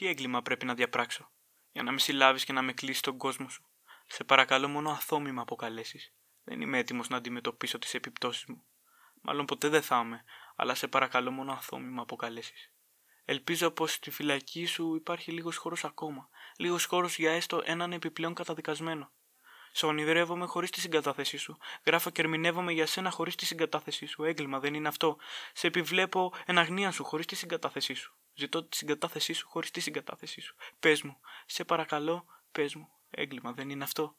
Τι έγκλημα πρέπει να διαπράξω, για να με συλλάβεις και να με κλείσεις τον κόσμο σου. Σε παρακαλώ μόνο αθώμη με αποκαλέσεις. Δεν είμαι έτοιμος να αντιμετωπίσω τις επιπτώσεις μου. Μάλλον ποτέ δεν θα είμαι, αλλά σε παρακαλώ μόνο αθώμη με αποκαλέσεις. Ελπίζω πως στη φυλακή σου υπάρχει λίγος χώρος ακόμα. Λίγος χώρος για έστω έναν επιπλέον καταδικασμένο. Σε ονειρεύομαι χωρίς τη συγκατάθεσή σου. Γράφω και ερμηνεύομαι για σένα χωρίς τη συγκατάθεσή σου. Έγκλημα δεν είναι αυτό. Σε επιβλέπω εν αγνία σου χωρίς τη συγκατάθεσή σου. Ζητώ τη συγκατάθεσή σου χωρίς τη συγκατάθεσή σου. Πες μου, σε παρακαλώ, πες μου. Έγκλημα δεν είναι αυτό.